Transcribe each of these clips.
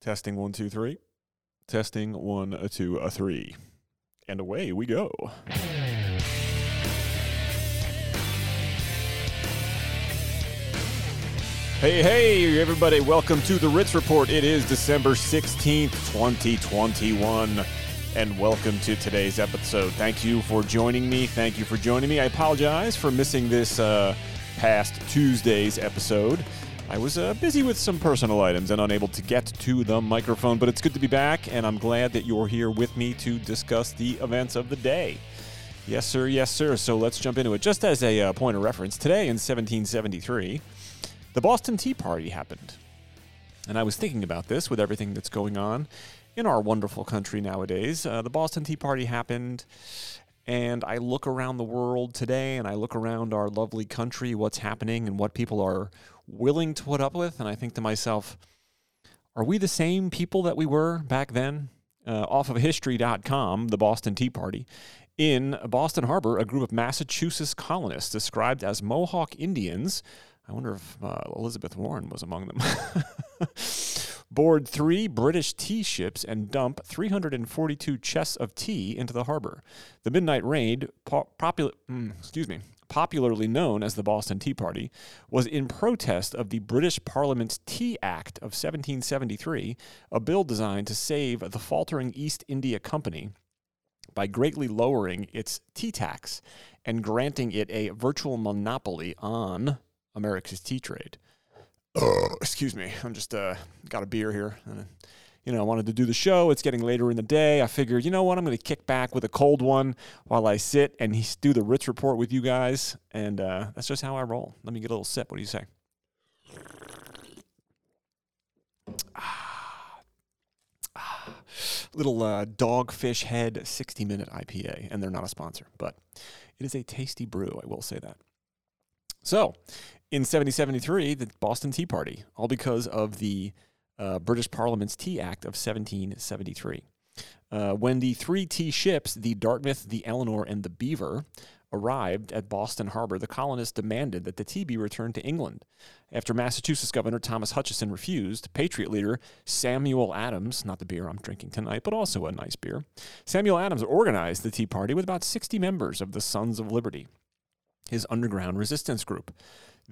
Testing one, two, three. Testing one, a two, a three. And away we go. Hey, hey, everybody, welcome to the Ritz Report. It is December 16th, 2021, and welcome to today's episode. Thank you for joining me. Thank you for joining me. I apologize for missing this uh, past Tuesday's episode. I was uh, busy with some personal items and unable to get to the microphone, but it's good to be back, and I'm glad that you're here with me to discuss the events of the day. Yes, sir, yes, sir. So let's jump into it. Just as a uh, point of reference, today in 1773, the Boston Tea Party happened. And I was thinking about this with everything that's going on in our wonderful country nowadays. Uh, the Boston Tea Party happened, and I look around the world today and I look around our lovely country, what's happening and what people are willing to put up with. And I think to myself, are we the same people that we were back then? Uh, off of history.com, the Boston Tea Party. In Boston Harbor, a group of Massachusetts colonists described as Mohawk Indians I wonder if uh, Elizabeth Warren was among them. Board three British tea ships and dump 342 chests of tea into the harbor. The midnight raid, po- popular, mm, excuse me, popularly known as the Boston Tea Party, was in protest of the British Parliament's Tea Act of 1773, a bill designed to save the faltering East India Company by greatly lowering its tea tax and granting it a virtual monopoly on America's tea trade. Uh, excuse me, I'm just uh, got a beer here. You know, I wanted to do the show. It's getting later in the day. I figured, you know what, I'm going to kick back with a cold one while I sit and do the Ritz report with you guys. And uh, that's just how I roll. Let me get a little sip. What do you say? Little uh, dogfish head 60 minute IPA, and they're not a sponsor, but it is a tasty brew. I will say that. So, in 1773, the Boston Tea Party, all because of the uh, British Parliament's Tea Act of 1773. Uh, when the three tea ships, the Dartmouth, the Eleanor, and the Beaver, arrived at Boston Harbor, the colonists demanded that the tea be returned to England. After Massachusetts Governor Thomas Hutchinson refused, Patriot leader Samuel Adams, not the beer I'm drinking tonight, but also a nice beer, Samuel Adams organized the Tea Party with about 60 members of the Sons of Liberty, his underground resistance group.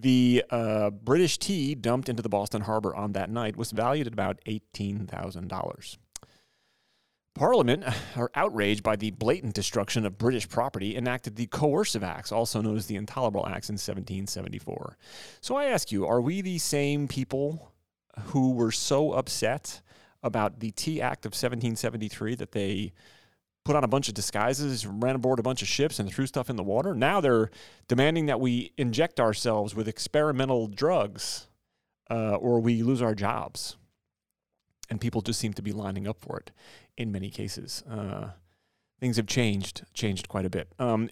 The uh, British tea dumped into the Boston Harbor on that night was valued at about $18,000. Parliament, are outraged by the blatant destruction of British property, enacted the Coercive Acts, also known as the Intolerable Acts, in 1774. So I ask you, are we the same people who were so upset about the Tea Act of 1773 that they put on a bunch of disguises, ran aboard a bunch of ships, and threw stuff in the water. Now they're demanding that we inject ourselves with experimental drugs uh, or we lose our jobs. And people just seem to be lining up for it in many cases. Uh, things have changed, changed quite a bit. Um,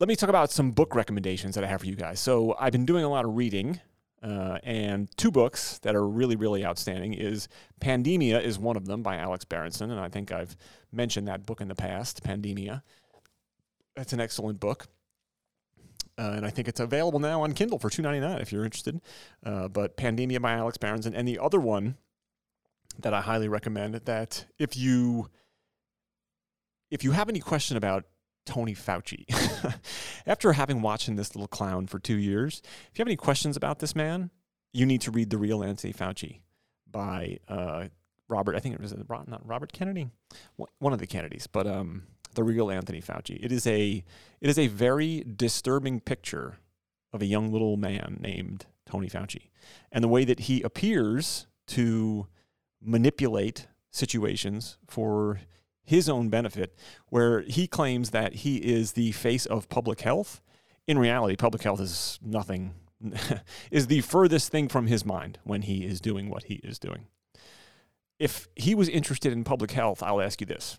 let me talk about some book recommendations that I have for you guys. So I've been doing a lot of reading uh, and two books that are really, really outstanding is Pandemia is one of them by Alex Berenson, and I think I've mentioned that book in the past, Pandemia. That's an excellent book. Uh, and I think it's available now on Kindle for two ninety nine if you're interested. Uh, but Pandemia by Alex Berenson, and the other one that I highly recommend that if you if you have any question about Tony Fauci. After having watched this little clown for two years, if you have any questions about this man, you need to read The Real Anthony Fauci by uh, Robert, I think it was not Robert Kennedy, one of the Kennedys, but um, The Real Anthony Fauci. It is a it is a very disturbing picture of a young little man named Tony Fauci and the way that he appears to manipulate situations for his own benefit, where he claims that he is the face of public health. In reality, public health is nothing, is the furthest thing from his mind when he is doing what he is doing. If he was interested in public health, I'll ask you this.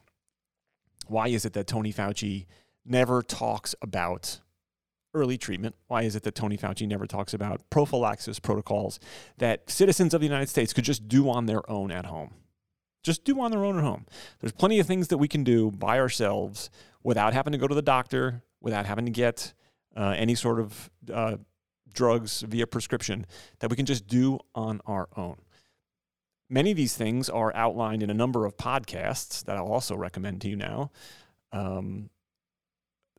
Why is it that Tony Fauci never talks about early treatment? Why is it that Tony Fauci never talks about prophylaxis protocols that citizens of the United States could just do on their own at home? Just do on their own at home. There's plenty of things that we can do by ourselves without having to go to the doctor, without having to get uh, any sort of uh, drugs via prescription that we can just do on our own. many of these things are outlined in a number of podcasts that I'll also recommend to you now um,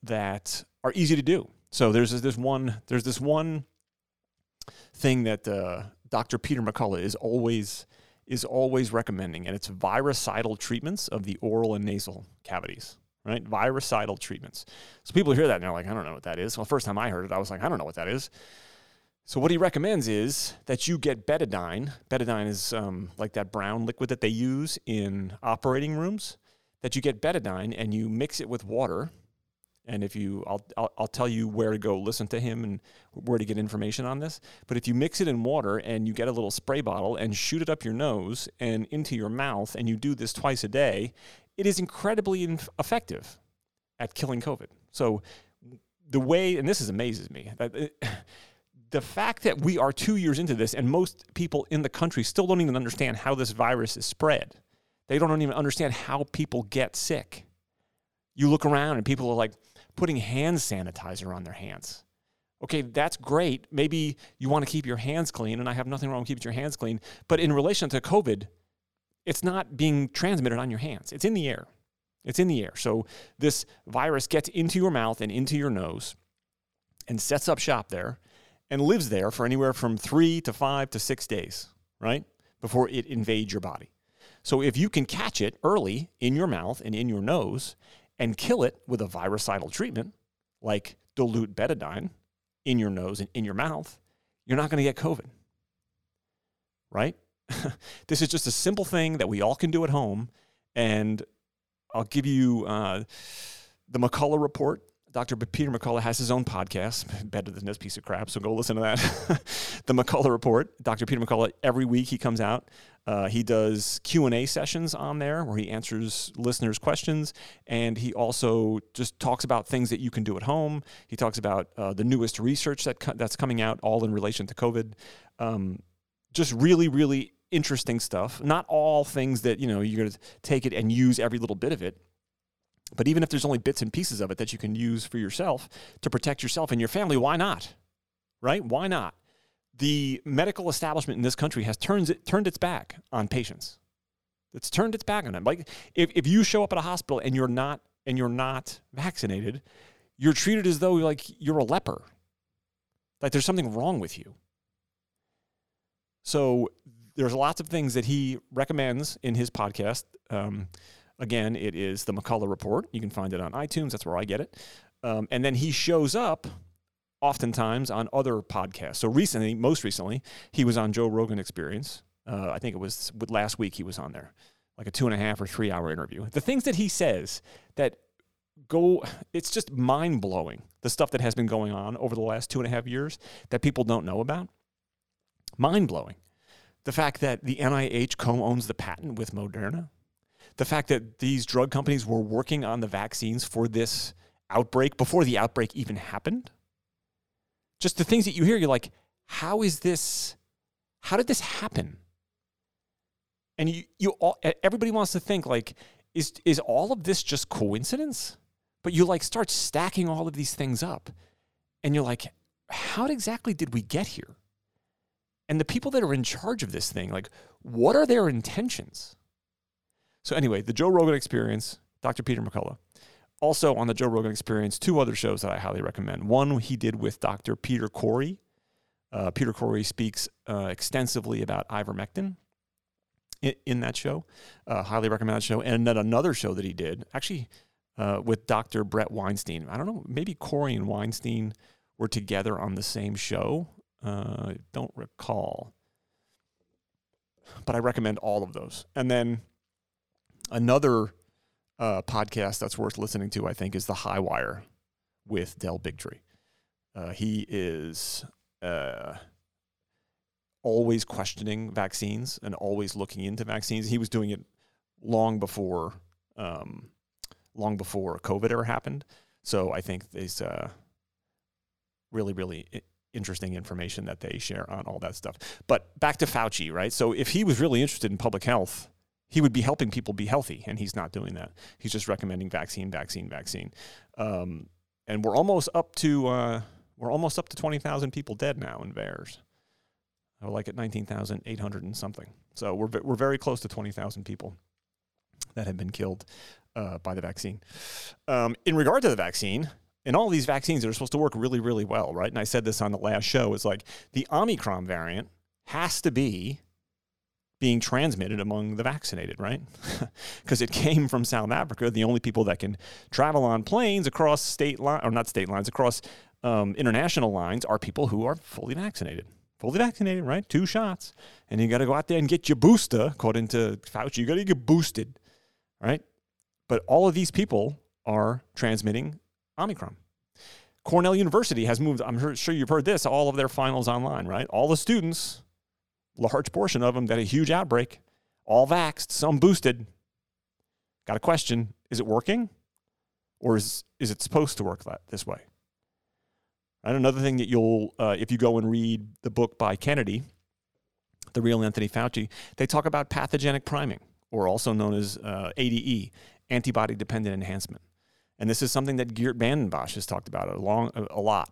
that are easy to do. So there's this one there's this one thing that uh, Dr. Peter McCullough is always is always recommending, and it's virucidal treatments of the oral and nasal cavities. Right, virucidal treatments. So people hear that and they're like, I don't know what that is. Well, first time I heard it, I was like, I don't know what that is. So what he recommends is that you get betadine. Betadine is um, like that brown liquid that they use in operating rooms. That you get betadine and you mix it with water. And if you, I'll, I'll, I'll tell you where to go listen to him and where to get information on this. But if you mix it in water and you get a little spray bottle and shoot it up your nose and into your mouth, and you do this twice a day, it is incredibly inf- effective at killing COVID. So the way, and this is amazes me, it, uh, the fact that we are two years into this and most people in the country still don't even understand how this virus is spread. They don't even understand how people get sick. You look around and people are like putting hand sanitizer on their hands. Okay, that's great. Maybe you want to keep your hands clean, and I have nothing wrong with keeping your hands clean. But in relation to COVID, it's not being transmitted on your hands, it's in the air. It's in the air. So this virus gets into your mouth and into your nose and sets up shop there and lives there for anywhere from three to five to six days, right? Before it invades your body. So if you can catch it early in your mouth and in your nose and kill it with a virucidal treatment, like dilute betadine in your nose and in your mouth, you're not going to get COVID, right? this is just a simple thing that we all can do at home. And I'll give you uh, the McCullough report Dr. Peter McCullough has his own podcast, better than this piece of crap, so go listen to that. the McCullough Report. Dr. Peter McCullough, every week he comes out. Uh, he does Q&A sessions on there where he answers listeners' questions, and he also just talks about things that you can do at home. He talks about uh, the newest research that co- that's coming out, all in relation to COVID. Um, just really, really interesting stuff. Not all things that, you know, you're going to take it and use every little bit of it but even if there's only bits and pieces of it that you can use for yourself to protect yourself and your family, why not? Right? Why not? The medical establishment in this country has turned, it, turned its back on patients. It's turned its back on them. Like if, if you show up at a hospital and you're not and you're not vaccinated, you're treated as though like you're a leper. Like there's something wrong with you. So there's lots of things that he recommends in his podcast. Um, Again, it is the McCullough Report. You can find it on iTunes. That's where I get it. Um, and then he shows up oftentimes on other podcasts. So recently, most recently, he was on Joe Rogan Experience. Uh, I think it was last week he was on there, like a two and a half or three hour interview. The things that he says that go, it's just mind blowing. The stuff that has been going on over the last two and a half years that people don't know about. Mind blowing. The fact that the NIH co owns the patent with Moderna the fact that these drug companies were working on the vaccines for this outbreak before the outbreak even happened. Just the things that you hear, you're like, how is this? How did this happen? And you, you all, everybody wants to think like, is is all of this just coincidence? But you like start stacking all of these things up, and you're like, how exactly did we get here? And the people that are in charge of this thing, like, what are their intentions? So anyway, the Joe Rogan Experience, Dr. Peter McCullough. Also on the Joe Rogan Experience, two other shows that I highly recommend. One he did with Dr. Peter Kory. Uh, Peter Kory speaks uh, extensively about ivermectin in, in that show. Uh, highly recommend that show. And then another show that he did, actually uh, with Dr. Bret Weinstein. I don't know, maybe Kory and Weinstein were together on the same show. Uh, don't recall. But I recommend all of those. And then Another uh, podcast that's worth listening to, I think, is The High Wire with Del Bigtree. Uh, he is uh, always questioning vaccines and always looking into vaccines. He was doing it long before um, long before COVID ever happened. So I think there's uh, really, really interesting information that they share on all that stuff. But back to Fauci, right? So if he was really interested in public health, he would be helping people be healthy, and he's not doing that. He's just recommending vaccine, vaccine, vaccine. Um, and we're almost up to uh, we're almost up to twenty thousand people dead now in VAERS. uh, like at 19,800 and something. So we're, we're very close to 20,000 people that have been killed uh, by the vaccine. Um, in regard to the vaccine, and all these vaccines are supposed to work really, really well, right? And I said this on the last show. It's like the Omicron variant has to be being transmitted among the vaccinated, right? Because it came from South Africa. The only people that can travel on planes across state line or not state lines, across um, international lines are people who are fully vaccinated. Fully vaccinated, right? Two shots. And you got to go out there and get your booster, according to Fauci. You got to get boosted, right? But all of these people are transmitting Omicron. Cornell University has moved, I'm sure you've heard this, all of their finals online, right? All the students, large portion of them, that a huge outbreak, all vaxxed, some boosted. Got a question is it working? Or is, is it supposed to work that, this way? And another thing that you'll, uh, if you go and read the book by Kennedy, the real Anthony Fauci, they talk about pathogenic priming, or also known as uh, ADE, antibody dependent enhancement. And this is something that Geert Vanden Bossche has talked about a, long, a lot,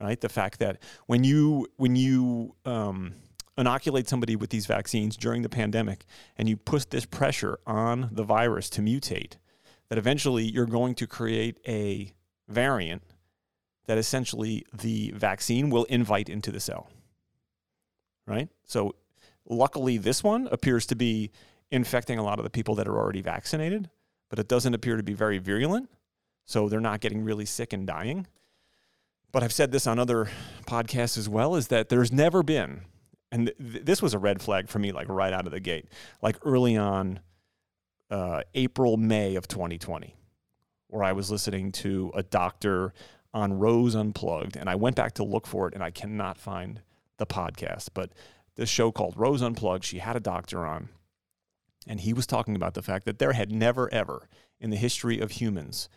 right? The fact that when you, when you um, inoculate somebody with these vaccines during the pandemic and you put this pressure on the virus to mutate, that eventually you're going to create a variant that essentially the vaccine will invite into the cell. Right? So, luckily, this one appears to be infecting a lot of the people that are already vaccinated, but it doesn't appear to be very virulent. So, they're not getting really sick and dying. But I've said this on other podcasts as well is that there's never been, and th- this was a red flag for me, like right out of the gate, like early on uh, April, May of 2020, where I was listening to a doctor on Rose Unplugged, and I went back to look for it, and I cannot find the podcast. But this show called Rose Unplugged, she had a doctor on, and he was talking about the fact that there had never, ever in the history of humans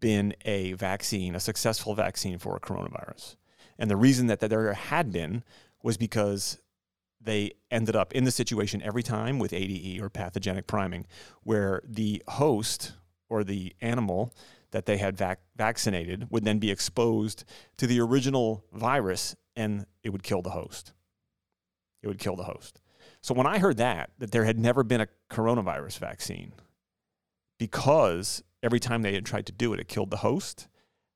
been a vaccine, a successful vaccine for a coronavirus. And the reason that, that there had been was because they ended up in the situation every time with ADE or pathogenic priming, where the host or the animal that they had vac- vaccinated would then be exposed to the original virus and it would kill the host. It would kill the host. So when I heard that, that there had never been a coronavirus vaccine because every time they had tried to do it, it killed the host,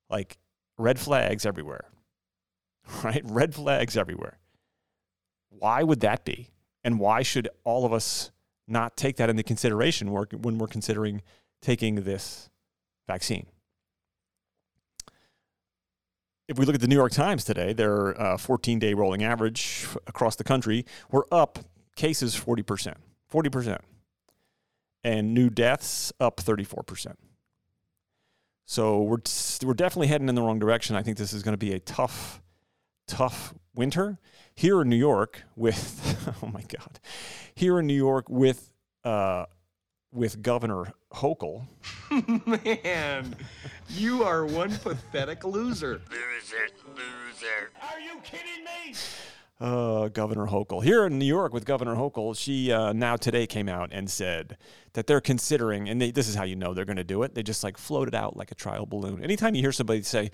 like red flags everywhere, right? Red flags everywhere. Why would that be? And why should all of us not take that into consideration when we're considering taking this vaccine. If we look at the New York Times today, their 14 uh, day rolling average across the country, we're up cases 40%. 40%. And new deaths up 34%. So we're, we're definitely heading in the wrong direction. I think this is going to be a tough, tough winter. Here in New York, with, oh my God, here in New York with uh, with Governor Hochul. Man, you are one pathetic loser. Loser, loser. Are you kidding me? Uh, Governor Hochul. Here in New York with Governor Hochul, she uh, now today came out and said that they're considering, and they, this is how you know they're going to do it. They just like float it out like a trial balloon. Anytime you hear somebody say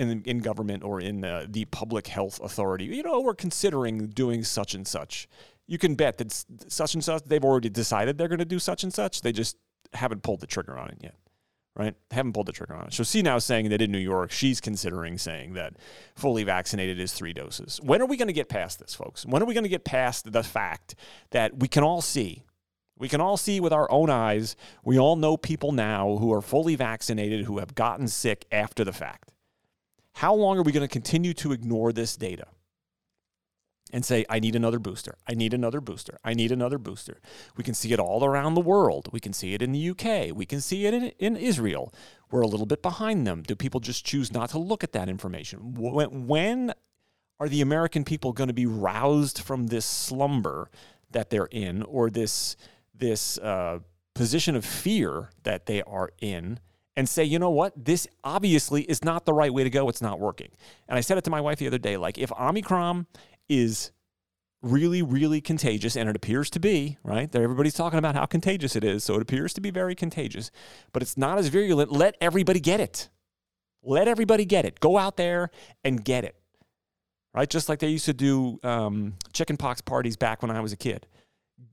in, in government or in the public health authority, you know, we're considering doing such and such, you can bet that such and such, they've already decided they're going to do such and such. They just haven't pulled the trigger on it yet, right? They haven't pulled the trigger on it. So see now saying that in New York, she's considering saying that fully vaccinated is three doses. When are we going to get past this, folks? When are we going to get past the fact that we can all see? We can all see with our own eyes. We all know people now who are fully vaccinated who have gotten sick after the fact. How long are we going to continue to ignore this data? And say, I need another booster. I need another booster. I need another booster. We can see it all around the world. We can see it in the UK. We can see it in, in Israel. We're a little bit behind them. Do people just choose not to look at that information? When, when are the American people going to be roused from this slumber that they're in or this, this uh, position of fear that they are in? and say, you know what, this obviously is not the right way to go. It's not working. And I said it to my wife the other day like, if Omicron is really, really contagious, and it appears to be, right? Everybody's talking about how contagious it is, so it appears to be very contagious, but it's not as virulent. Let everybody get it. Let everybody get it. Go out there and get it, right? Just like they used to do um, chickenpox parties back when I was a kid.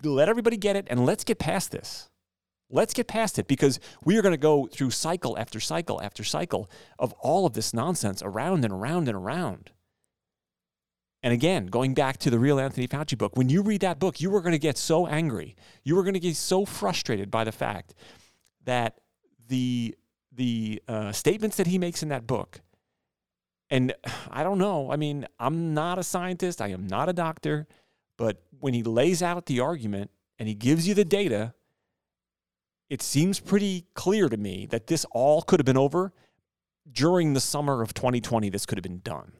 Let everybody get it and let's get past this. Let's get past it because we are going to go through cycle after cycle after cycle of all of this nonsense around and around and around. And again, going back to the real Anthony Fauci book, when you read that book, you are going to get so angry. You are going to get so frustrated by the fact that the the uh, statements that he makes in that book, and I don't know. I mean, I'm not a scientist. I am not a doctor, but when he lays out the argument and he gives you the data, it seems pretty clear to me that this all could have been over during the summer of 2020. This could have been done.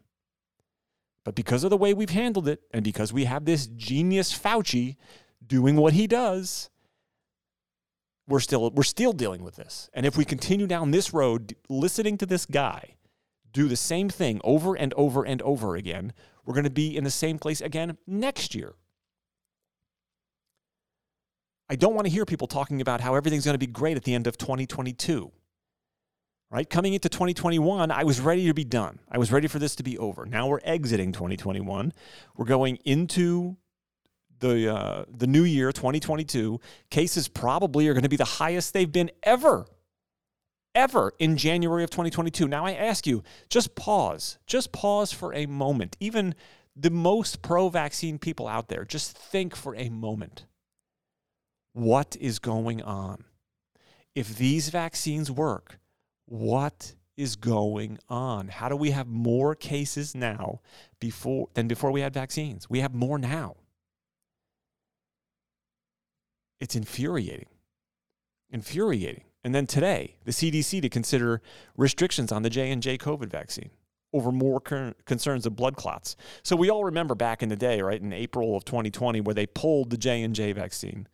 But because of the way we've handled it, and because we have this genius Fauci doing what he does, we're still we're still dealing with this. And if we continue down this road, listening to this guy do the same thing over and over and over again, we're going to be in the same place again next year. I don't want to hear people talking about how everything's going to be great at the end of 2022 right? Coming into 2021, I was ready to be done. I was ready for this to be over. Now we're exiting 2021. We're going into the uh, the new year 2022. Cases probably are going to be the highest they've been ever ever in January of 2022. Now I ask you, just pause. Just pause for a moment. Even the most pro-vaccine people out there, just think for a moment. What is going on? If these vaccines work, what is going on? How do we have more cases now before than before we had vaccines? We have more now. It's infuriating. Infuriating. And then today, the CDC to consider restrictions on the J&J COVID vaccine over more concerns of blood clots. So we all remember back in the day, right, in April of 2020 where they pulled the J&J vaccine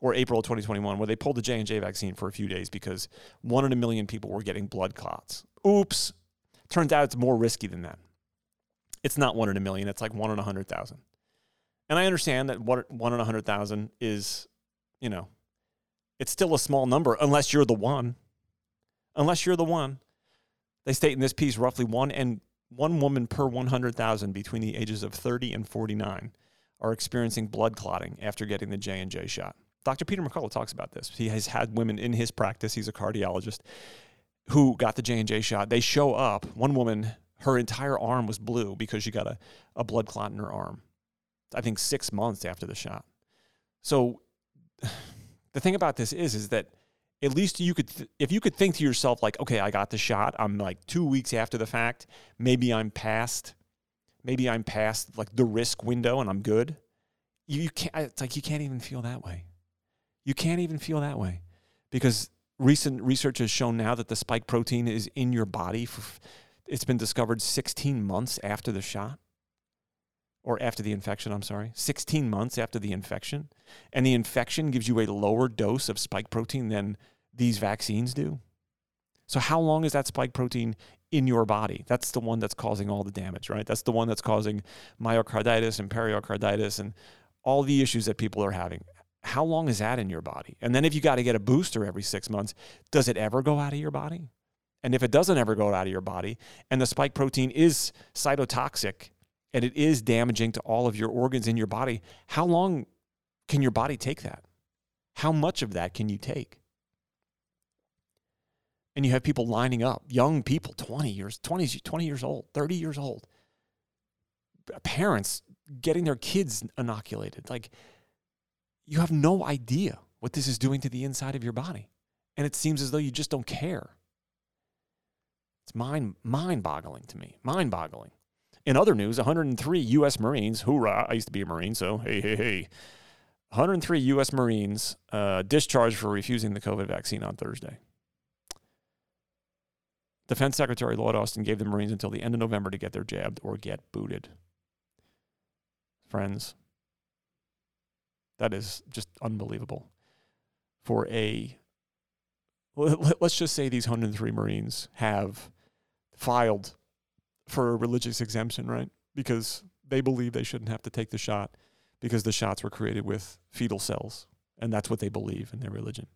or April of 2021, where they pulled the J and J vaccine for a few days because one in a million people were getting blood clots. Oops! Turns out it's more risky than that. It's not one in a million; it's like one in a hundred thousand. And I understand that one in a hundred thousand is, you know, it's still a small number unless you're the one. Unless you're the one. They state in this piece roughly one and one woman per 100,000 between the ages of 30 and 49 are experiencing blood clotting after getting the J&J shot. Dr. Peter McCullough talks about this. He has had women in his practice. He's a cardiologist who got the J and J shot. They show up. One woman, her entire arm was blue because she got a, a blood clot in her arm. I think six months after the shot. So the thing about this is, is that at least you could, th- if you could think to yourself like, okay, I got the shot. I'm like two weeks after the fact. Maybe I'm past, maybe I'm past like the risk window and I'm good. You, you can't. It's like you can't even feel that way. You can't even feel that way because recent research has shown now that the spike protein is in your body. For, it's been discovered 16 months after the shot or after the infection, I'm sorry, 16 months after the infection. And the infection gives you a lower dose of spike protein than these vaccines do. So, how long is that spike protein in your body? That's the one that's causing all the damage, right? That's the one that's causing myocarditis and pericarditis and all the issues that people are having how long is that in your body? And then if you got to get a booster every six months, does it ever go out of your body? And if it doesn't ever go out of your body and the spike protein is cytotoxic and it is damaging to all of your organs in your body, how long can your body take that? How much of that can you take? And you have people lining up, young people, 20 years, 20, 20 years old, 30 years old, parents getting their kids inoculated. Like, you have no idea what this is doing to the inside of your body. And it seems as though you just don't care. It's mind mind boggling to me. Mind boggling. In other news, 103 U.S. Marines, hoorah, I used to be a Marine, so hey, hey, hey. 103 U.S. Marines uh, discharged for refusing the COVID vaccine on Thursday. Defense Secretary Lloyd Austin gave the Marines until the end of November to get their jabbed or get booted. Friends, that is just unbelievable. For a, let's just say these 103 Marines have filed for a religious exemption, right? Because they believe they shouldn't have to take the shot because the shots were created with fetal cells. And that's what they believe in their religion.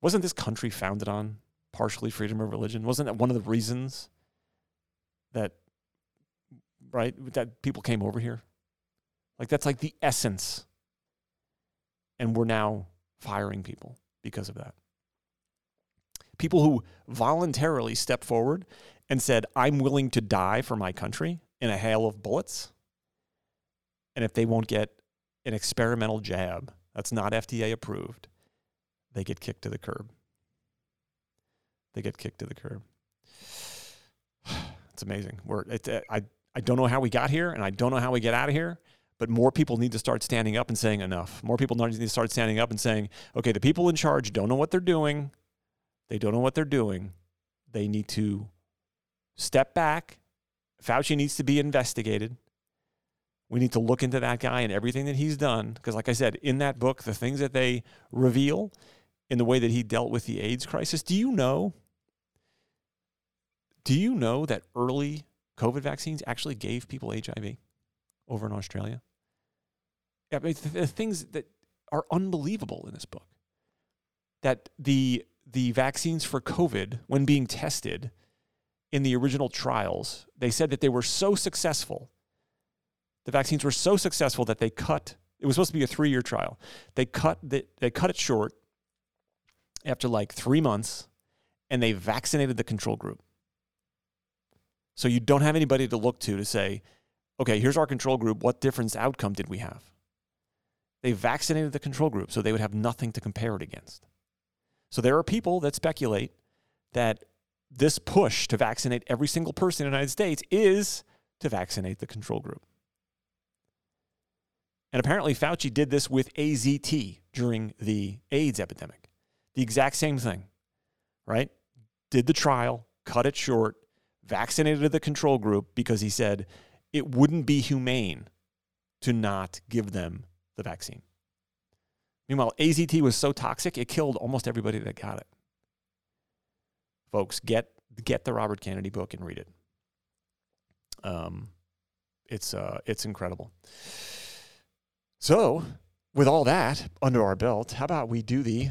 Wasn't this country founded on partially freedom of religion? Wasn't that one of the reasons that right? That people came over here. Like that's like the essence. And we're now firing people because of that. People who voluntarily stepped forward and said, I'm willing to die for my country in a hail of bullets. And if they won't get an experimental jab that's not FDA approved, they get kicked to the curb. They get kicked to the curb. It's amazing. We're, it, uh, I, I don't know how we got here, and I don't know how we get out of here. But more people need to start standing up and saying enough. More people need to start standing up and saying, okay, the people in charge don't know what they're doing. They don't know what they're doing. They need to step back. Fauci needs to be investigated. We need to look into that guy and everything that he's done. Because, like I said, in that book, the things that they reveal in the way that he dealt with the AIDS crisis, do you know do you know that early COVID vaccines actually gave people HIV over in Australia? I mean, the things that are unbelievable in this book. That the the vaccines for COVID, when being tested in the original trials, they said that they were so successful. The vaccines were so successful that they cut. It was supposed to be a three-year trial. They cut the, they cut it short after like three months, and they vaccinated the control group. So you don't have anybody to look to to say, okay, here's our control group. What difference outcome did we have? They vaccinated the control group so they would have nothing to compare it against. So there are people that speculate that this push to vaccinate every single person in the United States is to vaccinate the control group. And apparently, Fauci did this with AZT during the AIDS epidemic. The exact same thing, right? Did the trial, cut it short, vaccinated the control group because he said it wouldn't be humane to not give them the vaccine. Meanwhile, AZT was so toxic, it killed almost everybody that got it. Folks, get get the Robert Kennedy book and read it. Um, it's uh, it's incredible. So, with all that under our belt, how about we do the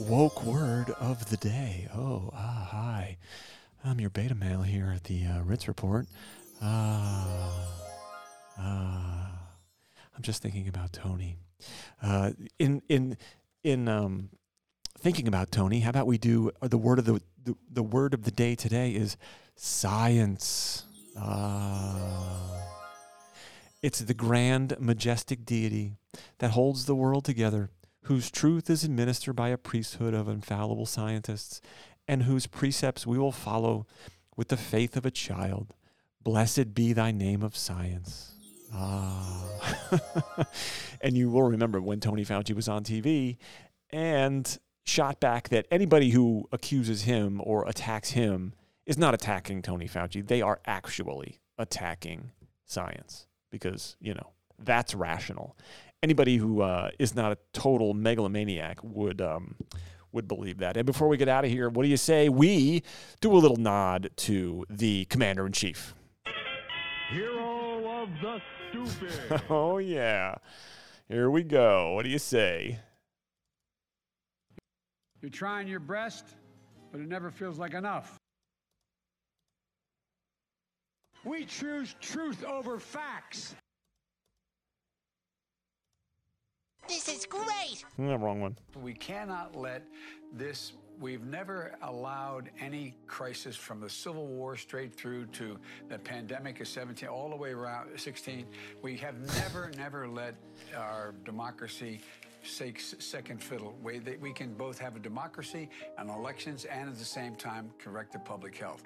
woke word of the day? Oh, ah, hi. I'm your beta male here at the uh, Ritz Report. Ah, ah. I'm just thinking about Tony. Uh, in in in um, thinking about Tony, how about we do uh, the word of the, the the word of the day today is science. Ah. It's the grand, majestic deity that holds the world together, whose truth is administered by a priesthood of infallible scientists and whose precepts we will follow with the faith of a child. Blessed be thy name of science. Ah. and you will remember when Tony Fauci was on TV and shot back that anybody who accuses him or attacks him is not attacking Tony Fauci. They are actually attacking science because, you know, that's rational. Anybody who uh, is not a total megalomaniac would um, would believe that. And before we get out of here, what do you say we do a little nod to the commander in chief? Of the stupid. oh, yeah. Here we go. What do you say? You're trying your best, but it never feels like enough. We choose truth over facts. This is great. Mm, no, wrong one. We cannot let this. We've never allowed any crisis from the Civil War straight through to the pandemic of 17, all the way around 16. We have never, never let our democracy take second fiddle. We, they, we can both have a democracy and elections and at the same time correct the public health.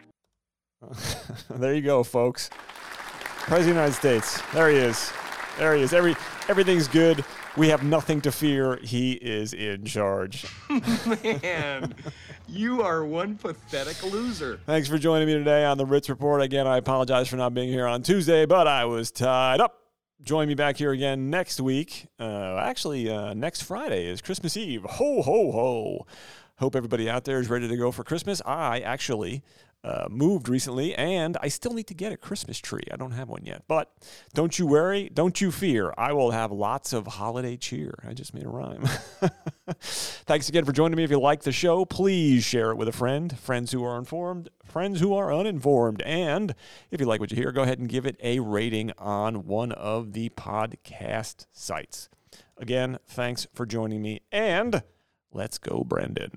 there you go, folks. President of the United States. There he is. There he is. Every everything's good. We have nothing to fear. He is in charge. Man, you are one pathetic loser. Thanks for joining me today on the Ritz Report. Again, I apologize for not being here on Tuesday, but I was tied up. Join me back here again next week. Uh, actually, uh, next Friday is Christmas Eve. Ho, ho, ho. Hope everybody out there is ready to go for Christmas. I actually uh, moved recently, and I still need to get a Christmas tree. I don't have one yet. But don't you worry, don't you fear. I will have lots of holiday cheer. I just made a rhyme. Thanks again for joining me. If you like the show, please share it with a friend, friends who are informed, friends who are uninformed. And if you like what you hear, go ahead and give it a rating on one of the podcast sites. Again, thanks for joining me, and let's go, Brandon.